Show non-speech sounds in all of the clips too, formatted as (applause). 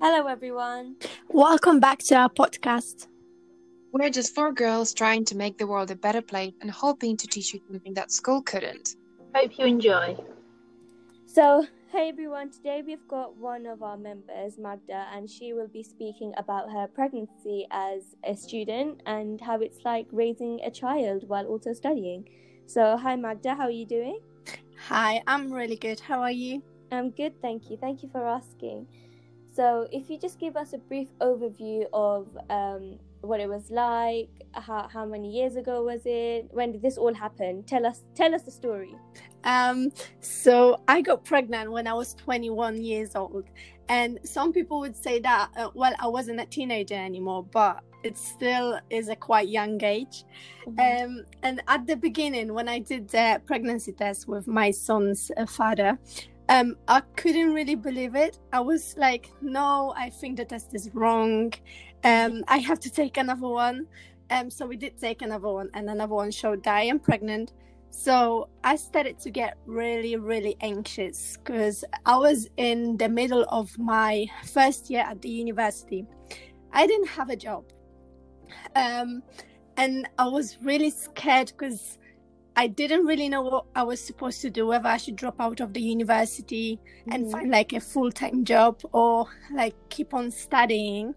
Hello, everyone. Welcome back to our podcast. We're just four girls trying to make the world a better place and hoping to teach you something that school couldn't. Hope you enjoy. So, hey everyone, today we've got one of our members, Magda, and she will be speaking about her pregnancy as a student and how it's like raising a child while also studying. So, hi Magda, how are you doing? Hi, I'm really good. How are you? I'm good, thank you. Thank you for asking. So, if you just give us a brief overview of um, what it was like, how how many years ago was it? When did this all happen? Tell us tell us the story. Um, so I got pregnant when I was 21 years old, and some people would say that uh, well, I wasn't a teenager anymore, but it still is a quite young age. Mm-hmm. Um, and at the beginning, when I did the pregnancy test with my son's uh, father, um, I couldn't really believe it. I was like, no, I think the test is wrong. Um, I have to take another one. Um, so we did take another one, and another one showed that I am pregnant. So I started to get really, really anxious because I was in the middle of my first year at the university. I didn't have a job. Um, and I was really scared because I didn't really know what I was supposed to do, whether I should drop out of the university mm-hmm. and find like a full time job or like keep on studying.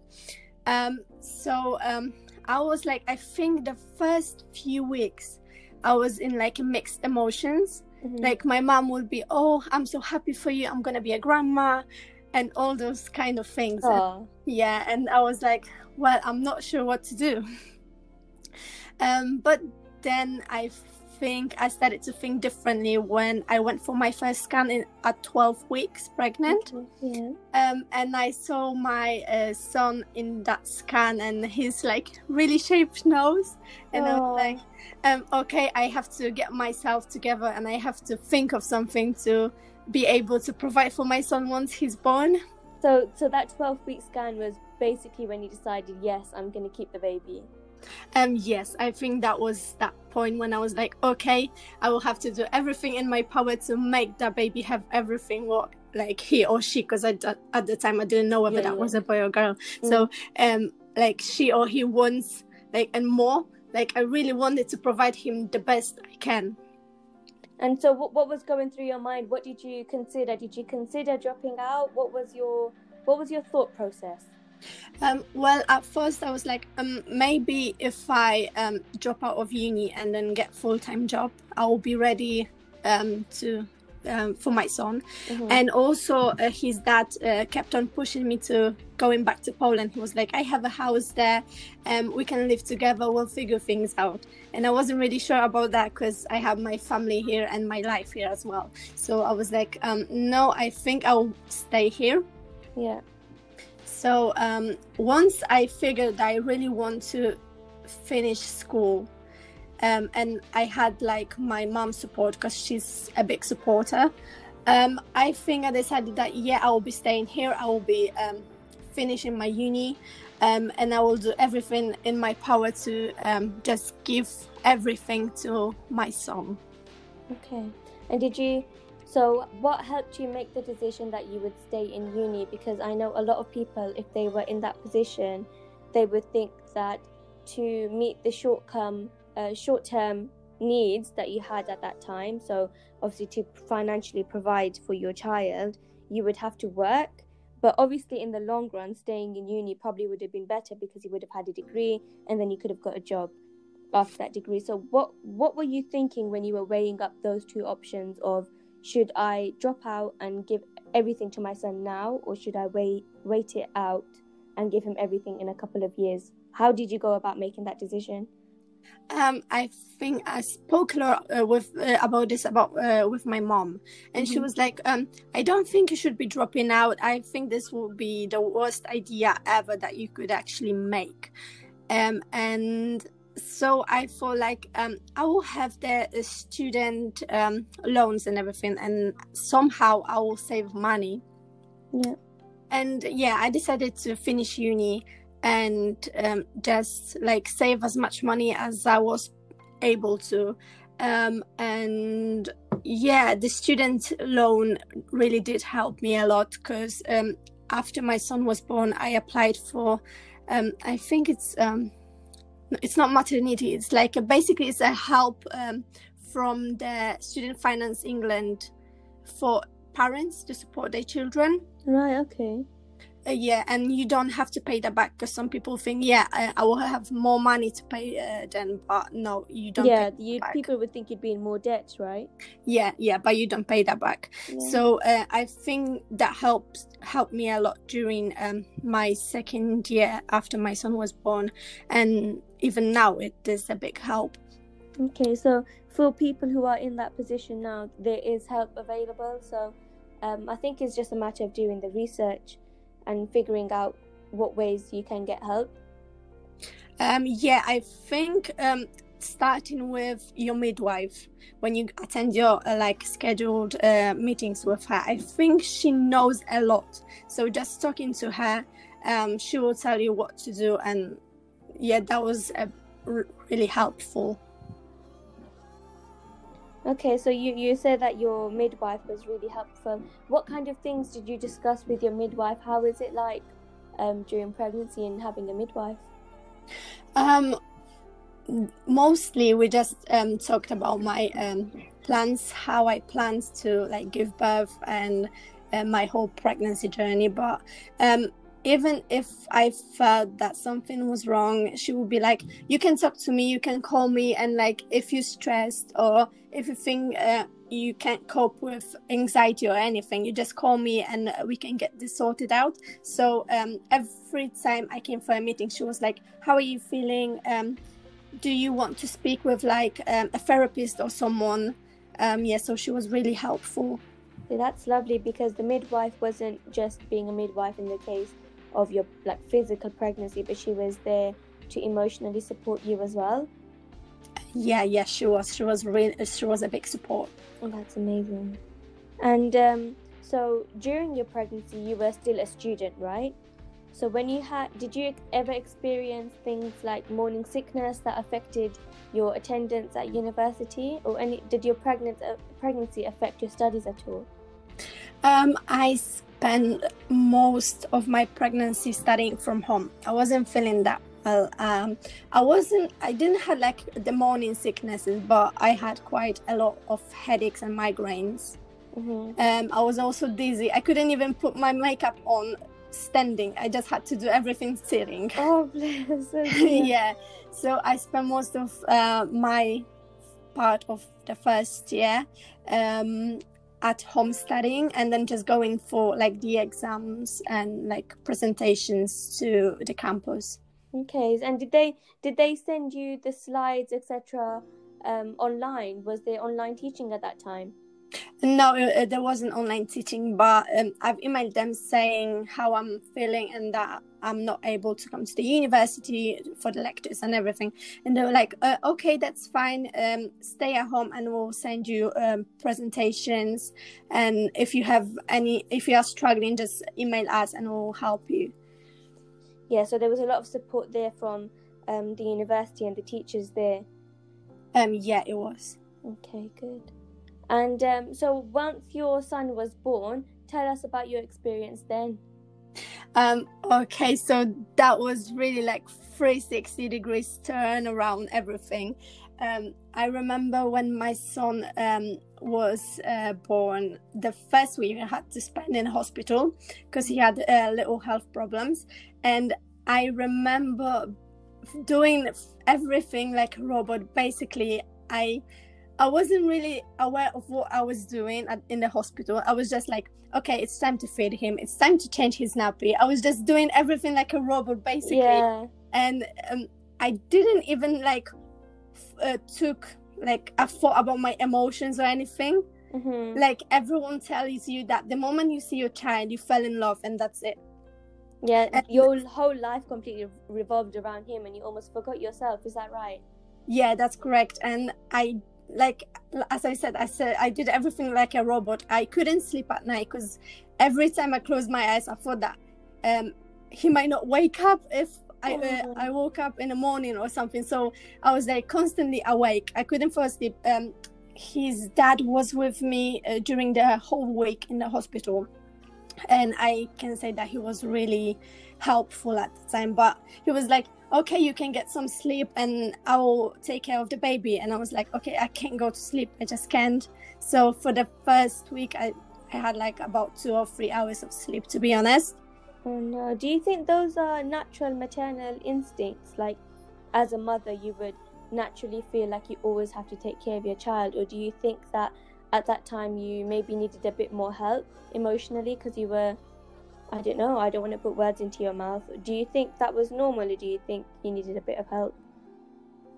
Um, so um, I was like, I think the first few weeks I was in like mixed emotions. Mm-hmm. Like my mom would be, Oh, I'm so happy for you. I'm going to be a grandma and all those kind of things. And, yeah. And I was like, Well, I'm not sure what to do. (laughs) um, but then I think I started to think differently when I went for my first scan in, at 12 weeks pregnant. Yeah. Um, and I saw my uh, son in that scan and his like really shaped nose. And I was like, um, okay, I have to get myself together and I have to think of something to be able to provide for my son once he's born. So, so that 12 week scan was basically when you decided, yes, I'm going to keep the baby. Um, yes, I think that was that point when I was like, okay, I will have to do everything in my power to make that baby have everything what like he or she, because at the time I didn't know whether yeah, that yeah. was a boy or girl. Mm. So, um, like she or he wants like and more. Like I really wanted to provide him the best I can. And so, what, what was going through your mind? What did you consider? Did you consider dropping out? What was your what was your thought process? Um, well, at first I was like, um, maybe if I um, drop out of uni and then get full time job, I will be ready um, to um, for my son. Mm-hmm. And also, uh, his dad uh, kept on pushing me to going back to Poland. He was like, "I have a house there, um, we can live together. We'll figure things out." And I wasn't really sure about that because I have my family here and my life here as well. So I was like, um, "No, I think I'll stay here." Yeah. So um, once I figured I really want to finish school, um, and I had like my mom's support because she's a big supporter. Um, I think I decided that yeah, I will be staying here. I will be um, finishing my uni, um, and I will do everything in my power to um, just give everything to my son. Okay. And did you so, what helped you make the decision that you would stay in uni? Because I know a lot of people, if they were in that position, they would think that to meet the short term, uh, short term needs that you had at that time, so obviously to financially provide for your child, you would have to work. But obviously, in the long run, staying in uni probably would have been better because you would have had a degree and then you could have got a job after that degree. So, what what were you thinking when you were weighing up those two options of should I drop out and give everything to my son now, or should I wait wait it out and give him everything in a couple of years? How did you go about making that decision? Um, I think I spoke uh, with uh, about this about uh, with my mom, and mm-hmm. she was like, um, "I don't think you should be dropping out. I think this will be the worst idea ever that you could actually make." Um, and so I feel like um, I will have the student um, loans and everything, and somehow I will save money. Yeah. And yeah, I decided to finish uni and um, just like save as much money as I was able to. Um, and yeah, the student loan really did help me a lot because um, after my son was born, I applied for, um, I think it's um, it's not maternity. It's like a, basically it's a help um, from the Student Finance England for parents to support their children. Right. Okay. Uh, yeah, and you don't have to pay that back because some people think, yeah, I, I, will have more money to pay uh, then, but no, you don't. Yeah, you people would think you'd be in more debt, right? Yeah, yeah, but you don't pay that back. Yeah. So uh, I think that helps helped me a lot during um, my second year after my son was born, and even now it is a big help. Okay, so for people who are in that position now, there is help available. So um, I think it's just a matter of doing the research and figuring out what ways you can get help? Um, yeah, I think um, starting with your midwife when you attend your uh, like scheduled uh, meetings with her, I think she knows a lot. So just talking to her, um, she will tell you what to do, and yeah, that was uh, r- really helpful. Okay, so you, you said that your midwife was really helpful. What kind of things did you discuss with your midwife? How is it like um, during pregnancy and having a midwife? Um, mostly we just um, talked about my um, plans, how I planned to like give birth and uh, my whole pregnancy journey. But um, even if I felt that something was wrong, she would be like, "You can talk to me, you can call me, and like if you're stressed or if you think uh, you can't cope with anxiety or anything, you just call me and we can get this sorted out." So um, every time I came for a meeting, she was like, "How are you feeling? Um, do you want to speak with like um, a therapist or someone?" Um, yeah, so she was really helpful. that's lovely because the midwife wasn't just being a midwife in the case of your like physical pregnancy, but she was there to emotionally support you as well. Yeah, yeah, she was. She was really. She was a big support. Oh, that's amazing. And um, so during your pregnancy, you were still a student, right? So when you had, did you ever experience things like morning sickness that affected your attendance at university, or any? Did your pregnancy uh, pregnancy affect your studies at all? Um, I spent most of my pregnancy studying from home. I wasn't feeling that well. Um, I wasn't. I didn't have like the morning sicknesses, but I had quite a lot of headaches and migraines. Mm-hmm. Um, I was also dizzy. I couldn't even put my makeup on standing. I just had to do everything sitting. Oh, (laughs) bless. (laughs) yeah. So I spent most of uh, my part of the first year um, at home studying and then just going for like the exams and like presentations to the campus. Okay and did they did they send you the slides etc um, online? Was there online teaching at that time no, uh, there wasn't online teaching, but um, I've emailed them saying how I'm feeling and that I'm not able to come to the university for the lectures and everything. And they were like, uh, okay, that's fine. Um, stay at home and we'll send you um, presentations. And if you have any, if you are struggling, just email us and we'll help you. Yeah, so there was a lot of support there from um, the university and the teachers there. Um, yeah, it was. Okay, good. And um, so once your son was born, tell us about your experience then. Um, okay, so that was really like 360 degrees turn around everything. Um, I remember when my son um, was uh, born, the first week I had to spend in hospital because he had uh, little health problems. And I remember doing everything like a robot. Basically, I I wasn't really aware of what I was doing at, in the hospital. I was just like, okay, it's time to feed him. It's time to change his nappy. I was just doing everything like a robot, basically. Yeah. And um, I didn't even like uh, took like a thought about my emotions or anything. Mm-hmm. Like everyone tells you that the moment you see your child, you fell in love, and that's it. Yeah, and your whole life completely revolved around him, and you almost forgot yourself. Is that right? Yeah, that's correct. And I like as I said, I said I did everything like a robot. I couldn't sleep at night because every time I closed my eyes, I thought that um, he might not wake up if I uh, I woke up in the morning or something. So I was like constantly awake. I couldn't fall asleep. Um, his dad was with me uh, during the whole week in the hospital, and I can say that he was really helpful at the time. But he was like, okay, you can get some sleep and I'll take care of the baby. And I was like, okay, I can't go to sleep. I just can't. So for the first week, I, I had like about two or three hours of sleep, to be honest. Oh uh, no. Do you think those are natural maternal instincts? Like, as a mother, you would naturally feel like you always have to take care of your child? Or do you think that at that time you maybe needed a bit more help emotionally because you were I don't know, I don't want to put words into your mouth. Do you think that was normal or do you think you needed a bit of help?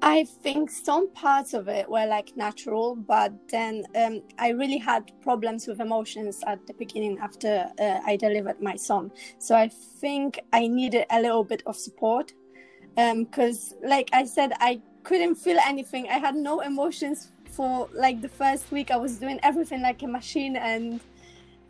I think some parts of it were like natural, but then um, I really had problems with emotions at the beginning after uh, I delivered my son. So I think I needed a little bit of support because, um, like I said, I couldn't feel anything. I had no emotions for like the first week. I was doing everything like a machine and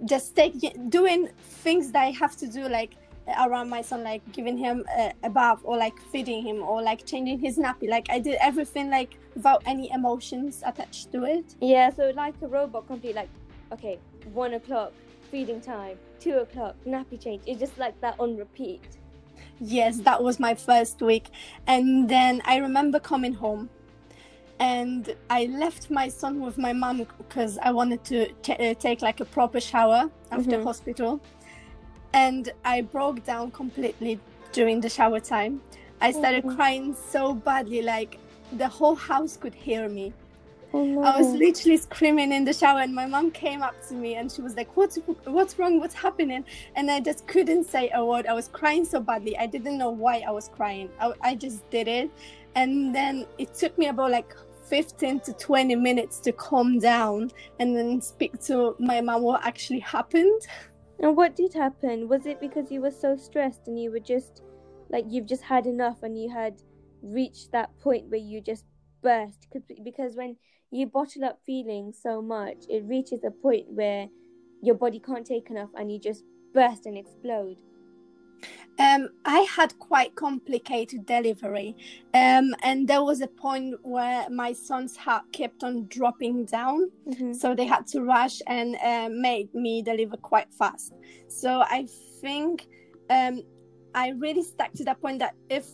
just taking doing things that I have to do like uh, around my son like giving him a, a, bath or like feeding him or like changing his nappy. Like i did everything like without any emotions attached to it. Yeah so like a robot complete like okay one o'clock feeding time two o'clock nappy change. It's just like that on repeat. Yes that was my first week. And then i remember coming home and I left my son with my mom because I wanted to t- uh, take like a proper shower after mm-hmm. hospital, and I broke down completely during the shower time. I started mm-hmm. crying so badly, like the whole house could hear me. Oh, no. I was literally screaming in the shower, and my mom came up to me and she was like, "What's what's wrong? What's happening?" And I just couldn't say a word. I was crying so badly. I didn't know why I was crying. I, I just did it, and then it took me about like 15 to 20 minutes to calm down and then speak to my mom what actually happened. And what did happen? Was it because you were so stressed and you were just like you've just had enough and you had reached that point where you just burst? Because when you bottle up feelings so much, it reaches a point where your body can't take enough and you just burst and explode. Um, I had quite complicated delivery, um, and there was a point where my son's heart kept on dropping down, mm-hmm. so they had to rush and uh, made me deliver quite fast. So I think um, I really stuck to that point that if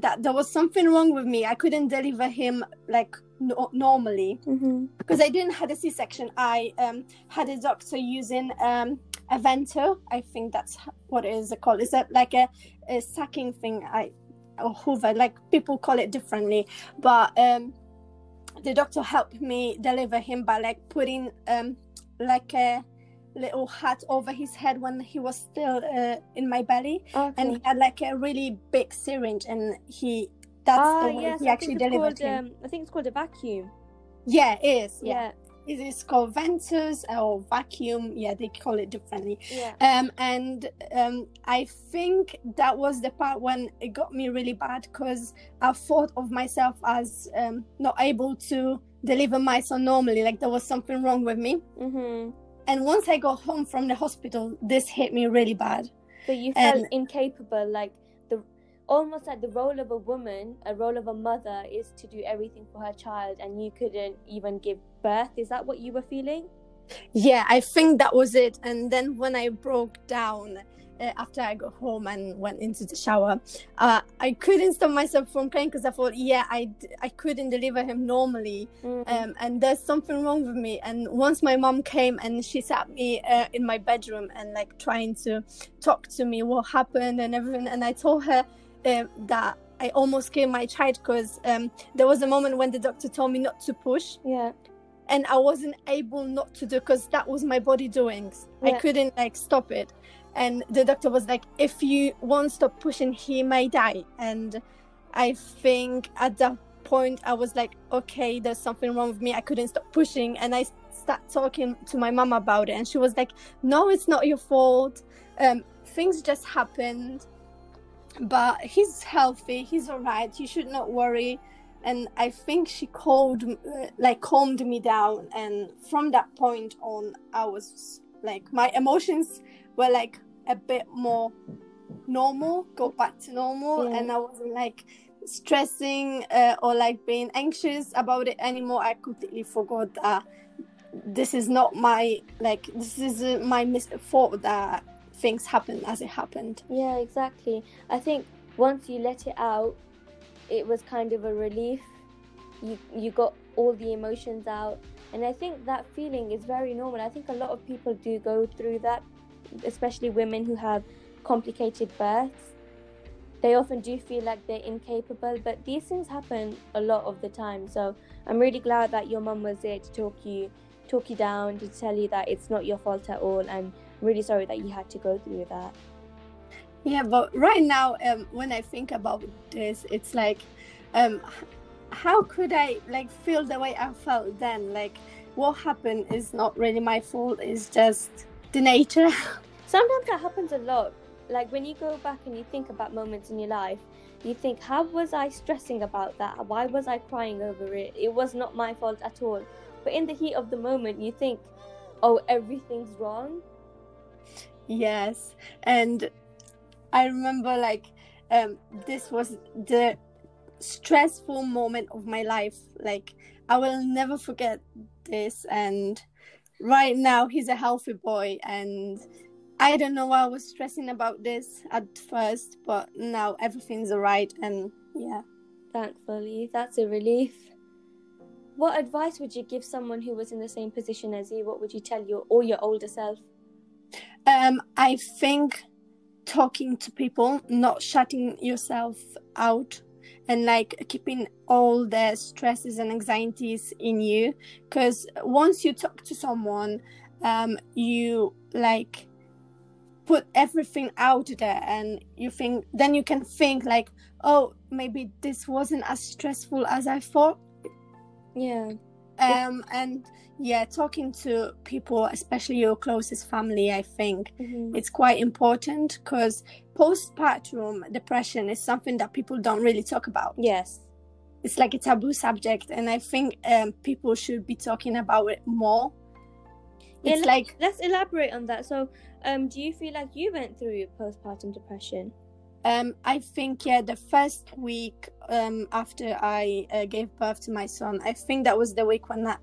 that there was something wrong with me, I couldn't deliver him like no- normally mm-hmm. because I didn't had a C-section. I um, had a doctor using um, a vento. I think that's what it is called. Is that like a, a sucking thing? I or hoover, like people call it differently. But um, the doctor helped me deliver him by like putting um, like a little hat over his head when he was still uh, in my belly, okay. and he had like a really big syringe, and he that's ah, the way yes, he actually delivered called, him. Um, I think it's called a vacuum. Yeah, it is. Yeah. yeah it is called ventouse or vacuum yeah they call it differently yeah. um and um i think that was the part when it got me really bad because i thought of myself as um not able to deliver my son normally like there was something wrong with me mm-hmm. and once i got home from the hospital this hit me really bad so you felt and, incapable like almost like the role of a woman, a role of a mother, is to do everything for her child, and you couldn't even give birth. Is that what you were feeling? Yeah, I think that was it. And then when I broke down uh, after I got home and went into the shower, uh, I couldn't stop myself from crying because I thought, yeah, I, I couldn't deliver him normally. Mm-hmm. Um, and there's something wrong with me. And once my mom came and she sat me uh, in my bedroom and like trying to talk to me what happened and everything. And I told her, uh, that I almost killed my child because um, there was a moment when the doctor told me not to push. Yeah. And I wasn't able not to do because that was my body doing. Yeah. I couldn't like stop it. And the doctor was like, if you won't stop pushing, he may die. And I think at that point I was like, okay, there's something wrong with me. I couldn't stop pushing. And I started talking to my mom about it. And she was like, no, it's not your fault. Um, things just happened but he's healthy he's all right you should not worry. And i think she called like calmed me down. And from that point on i was like my emotions were like a bit more normal go back to normal. Yeah. and i wasn't like stressing uh, or like being anxious about it anymore. I completely forgot that this is not my like this is my mis- fault that things happen as it happened. Yeah, exactly. I think once you let it out, it was kind of a relief. You you got all the emotions out, and I think that feeling is very normal. I think a lot of people do go through that, especially women who have complicated births. They often do feel like they're incapable, but these things happen a lot of the time. So I'm really glad that your mum was there to talk you talk you down, to tell you that it's not your fault at all, and really sorry that you had to go through that. Yeah, but right now, um, when I think about this, it's like, um, how could I like feel the way I felt then? Like, what happened is not really my fault. It's just the nature. (laughs) Sometimes that happens a lot. Like when you go back and you think about moments in your life, you think, how was I stressing about that? Why was I crying over it? It was not my fault at all. But in the heat of the moment, you think, oh, everything's wrong. Yes, and I remember like um, this was the stressful moment of my life. Like I will never forget this. And right now, he's a healthy boy, and I don't know why I was stressing about this at first, but now everything's alright. And yeah, thankfully, that's a relief. What advice would you give someone who was in the same position as you? What would you tell your or your older self? Um, I think talking to people, not shutting yourself out, and like keeping all the stresses and anxieties in you. Because once you talk to someone, um, you like put everything out there, and you think then you can think like, oh, maybe this wasn't as stressful as I thought yeah. Um, and yeah, talking to people, especially your closest family, I think mm-hmm. it's quite important because postpartum depression is something that people don't really talk about. Yes. It's like a taboo subject, and I think um, people should be talking about it more. Yeah, it's like let's elaborate on that. So, um, do you feel like you went through postpartum depression? Um, I think yeah, the first week um, after I uh, gave birth to my son, I think that was the week when I,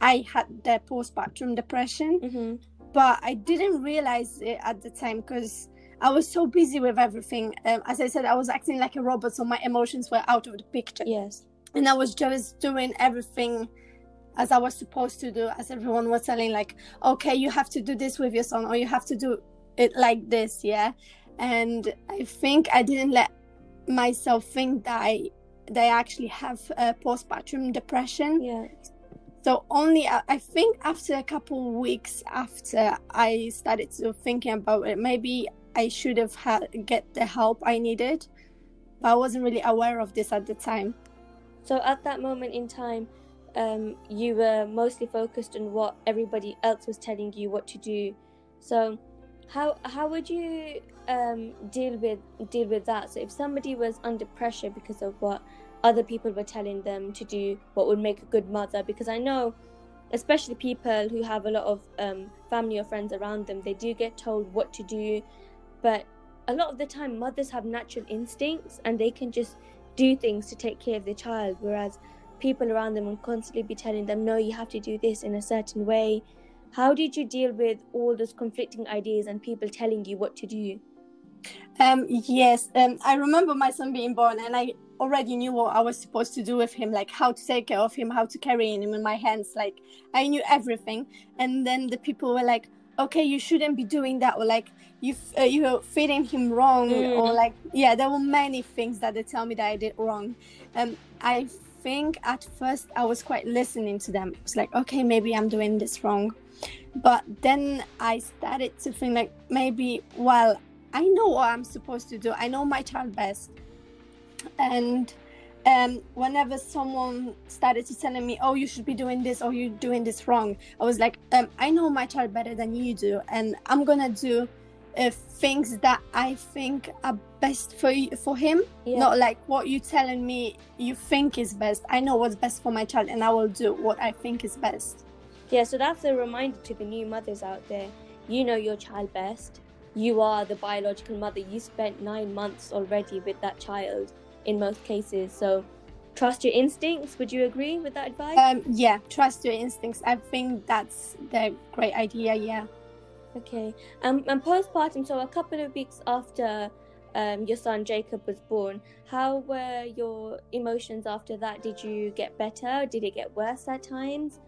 I had the postpartum depression. Mm-hmm. But I didn't realize it at the time because I was so busy with everything. Um, as I said, I was acting like a robot, so my emotions were out of the picture. Yes, and I was just doing everything as I was supposed to do, as everyone was telling, like, okay, you have to do this with your son, or you have to do it like this, yeah and I think I didn't let myself think that I that I actually have a postpartum depression. Yeah. So only uh, I think after a couple of weeks after I started to thinking about it, maybe I should have had get the help I needed, but I wasn't really aware of this at the time. So at that moment in time, um, you were mostly focused on what everybody else was telling you what to do. So how how would you um, deal with deal with that? So if somebody was under pressure because of what other people were telling them to do, what would make a good mother? Because I know, especially people who have a lot of um, family or friends around them, they do get told what to do, but a lot of the time mothers have natural instincts and they can just do things to take care of their child, whereas people around them will constantly be telling them, no, you have to do this in a certain way how did you deal with all those conflicting ideas and people telling you what to do? Um, yes, um, I remember my son being born, and I already knew what I was supposed to do with him, like how to take care of him, how to carry him in my hands. Like I knew everything, and then the people were like, "Okay, you shouldn't be doing that," or like you uh, you're feeding him wrong, mm. or like yeah, there were many things that they tell me that I did wrong. Um, I think at first I was quite listening to them. It's like, okay, maybe I'm doing this wrong but then I started to think like maybe, well, I know what I'm supposed to do. I know my child best. And um, whenever someone started to telling me, "Oh, you should be doing this, or you're doing this wrong," I was like, um, "I know my child better than you do, and I'm gonna do uh, things that I think are best for you, for him, yeah. not like what you telling me you think is best. I know what's best for my child, and I will do what I think is best." Yeah, so that's a reminder to the new mothers out there. You know your child best. You are the biological mother. You spent nine months already with that child in most cases. So trust your instincts. Would you agree with that advice? Um, yeah, trust your instincts. I think that's the great idea. Yeah. Okay. Um, and postpartum, so a couple of weeks after um, your son Jacob was born, how were your emotions after that? Did you get better? Did it get worse at times?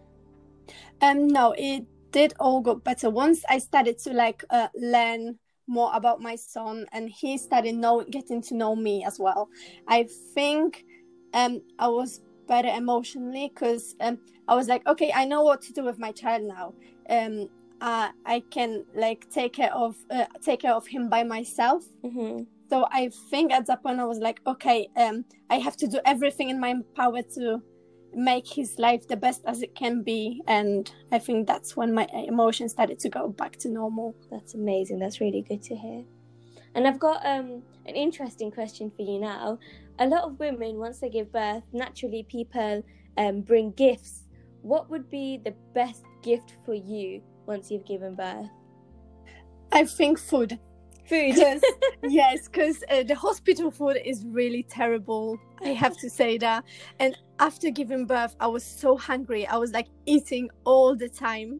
Um, no, it did all got better once I started to like uh, learn more about my son and he started know getting to know me as well. I think um I was better emotionally because um I was like, okay, I know what to do with my child now. Um, uh, I can like take care of uh, take care of him by myself. Mm-hmm. So I think at that point I was like, okay, um, I have to do everything in my power to make his life the best as it can be, and I think that's when my emotions started to go back to normal. That's amazing. That's really good to hear. And I've got um, an interesting question for you now. A lot of women, once they give birth, naturally people um, bring gifts. What would be the best gift for you once you've given birth? I think food. Food. Because (laughs) yes, (laughs) because uh, the hospital food is really terrible. I have to say that. And after giving birth, I was so hungry. I was like eating all the time.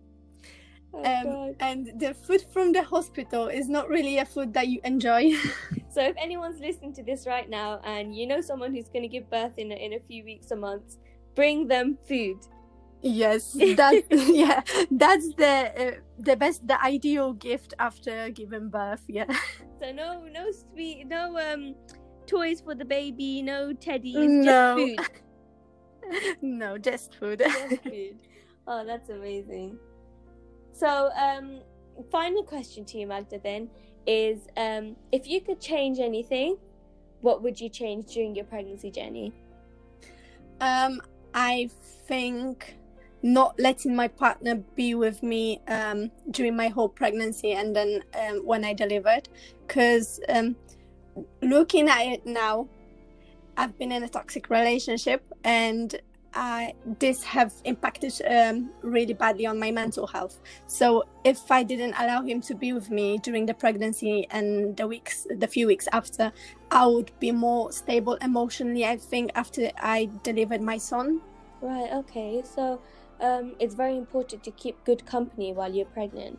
Oh, Um, and the food from the hospital is not really a food that you enjoy. (laughs) So if anyone's listening to this right now and you know someone who's going to give birth in a, in a few weeks or months, bring them food. yes, (laughs) that's (laughs) yeah, that's the uh, the best, the ideal gift after giving birth. Yeah. So no no sweet no um toys for the baby, no teddies, No. just food. (laughs) no, just food. (laughs) Just food. Oh, that's amazing. So um final question to you, Magda then is um if you could change anything, what would you change during your pregnancy journey? Um, I think not letting my partner be with me um, during my whole pregnancy and then um, when I delivered, because um, looking at it now, I've been in a toxic relationship and I, this have impacted um, really badly on my mental health. So if I didn't allow him to be with me during the pregnancy and the weeks, the few weeks after, I would be more stable emotionally. I think after I delivered my son. Right, okay. So um it's very important to keep good company while you're pregnant.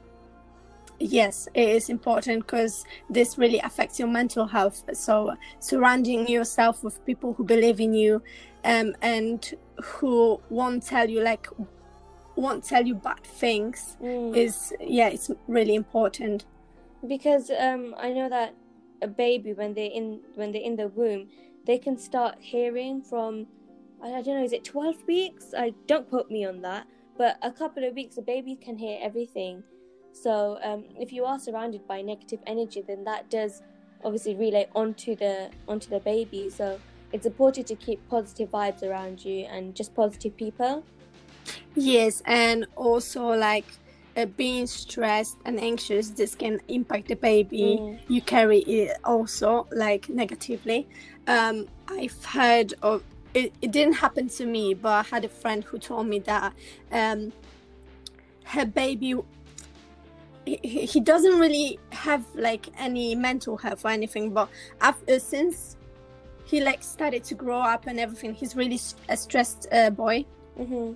Yes, it is important because this really affects your mental health. So surrounding yourself with people who believe in you, um, and who won't tell you like won't tell you bad things Mm. is yeah, it's really important. because um I know that a baby when they're in when they're in the womb they can start hearing from I don't know is it 12 weeks I don't quote me on that but a couple of weeks a baby can hear everything so um, if you are surrounded by negative energy then that does obviously relay onto the onto the baby so it's important to keep positive vibes around you and just positive people Yes, and also like uh, being stressed and anxious, this can impact the baby. Mm. You carry it also like negatively. Um, I've heard of it, it didn't happen to me, but I had a friend who told me that um, her baby. He, doesn't really have like any mental health or anything, but after, since he like started to grow up and everything, he's really a stressed uh, boy. hmm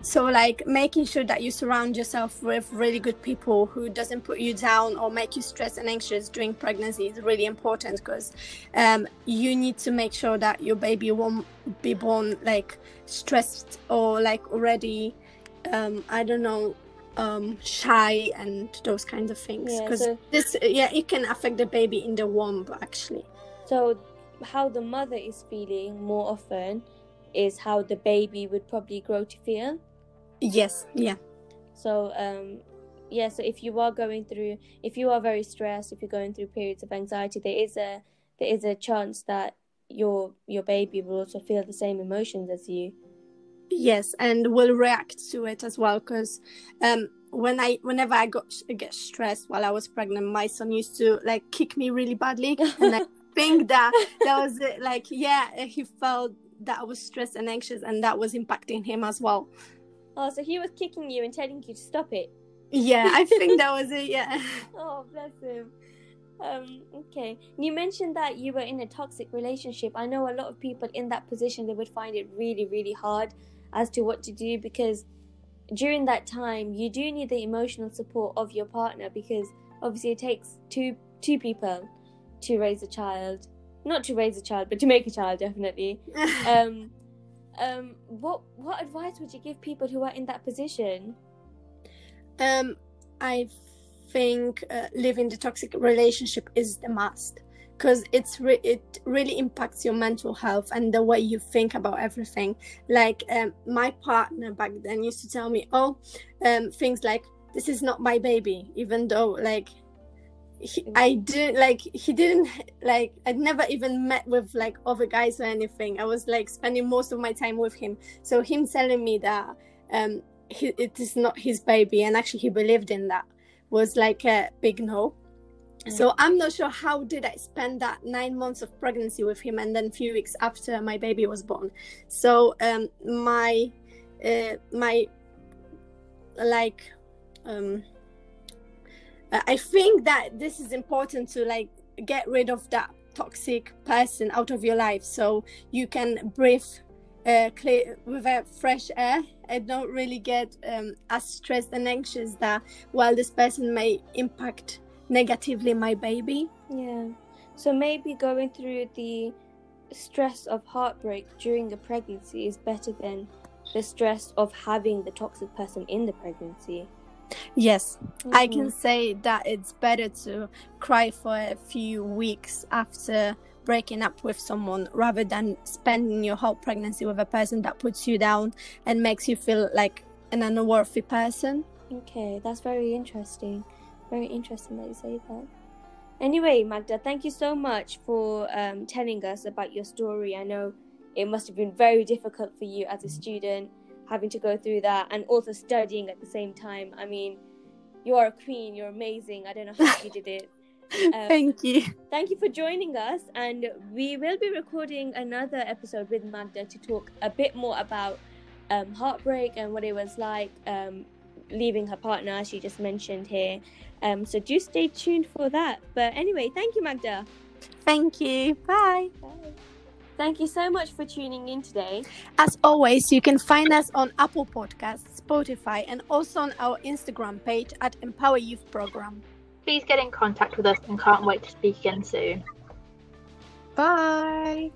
So like making sure that you surround yourself with really good people who doesn't put you down or make you stressed and anxious during pregnancy is really important because um, you need to make sure that your baby won't be born like stressed or like already um, I don't know um, shy and those kinds of things Yeah, because so- this yeah it can affect the baby in the womb actually. So, how the mother is feeling more often is how the baby would probably grow to feel. Yes, yeah. So, um, yeah. So if you are going through, if you are very stressed, if you're going through periods of anxiety, there is a there is a chance that your your baby will also feel the same emotions as you. Yes, and will react to it as well. Because um, when I, whenever I got get stressed while I was pregnant, my son used to like kick me really badly, and I (laughs) think that that was it. Like, yeah, he felt that I was stressed and anxious, and that was impacting him as well. Oh, so he was kicking you and telling you to stop it. Yeah, I think that was it. Yeah. (laughs) Oh, bless him. Um, okay. You mentioned that you were in a toxic relationship. I know a lot of people in that position they would find it really, really hard as to what to do because during that time you do need the emotional support of your partner because obviously it takes two two people to raise a child. Not to raise a child, but to make a child definitely. (laughs) um, um, what what advice would you give people who are in that position? Um, I think uh, living the toxic relationship is the must because it's re- it really impacts your mental health and the way you think about everything. Like um, my partner back then used to tell me, "Oh, um, things like this is not my baby," even though like he, I didn't like he didn't like I'd never even met with like other guys or anything. I was like spending most of my time with him. So him telling me that um he, it is not his baby and actually he believed in that was like a big no. So I'm not sure how did I spend that nine months of pregnancy with him and then a few weeks after my baby was born. So um my uh, my like um I think that this is important to like get rid of that toxic person out of your life so you can breathe uh, clear with a fresh air and don't really get um, as stressed and anxious that while this person may impact negatively my baby yeah so maybe going through the stress of heartbreak during a pregnancy is better than the stress of having the toxic person in the pregnancy Yes, mm-hmm. I can mm-hmm. say that it's better to cry for a few weeks after breaking up with someone rather than spending your whole pregnancy with a person that puts you down and makes you feel like an unworthy person. Okay, that's very interesting. Very interesting that you say that. Anyway, Magda, thank you so much for um, telling us about your story. I know it must have been very difficult for you as a student having to go through that and also studying at the same time. I mean, you are a queen. You're amazing. I don't know how you did it. (laughs) Um, thank you. Thank you for joining us. And we will be recording another episode with Magda to talk a bit more about um, heartbreak and what it was like um, leaving her partner, as she just mentioned here. Um, so do stay tuned for that. But anyway, thank you, Magda. Thank you. Bye. Bye. Thank you so much for tuning in today. As always, you can find us on Apple Podcasts, Spotify, and also on our Instagram page at Empower Youth Program. Please get in contact with us and can't wait to speak again soon. Bye.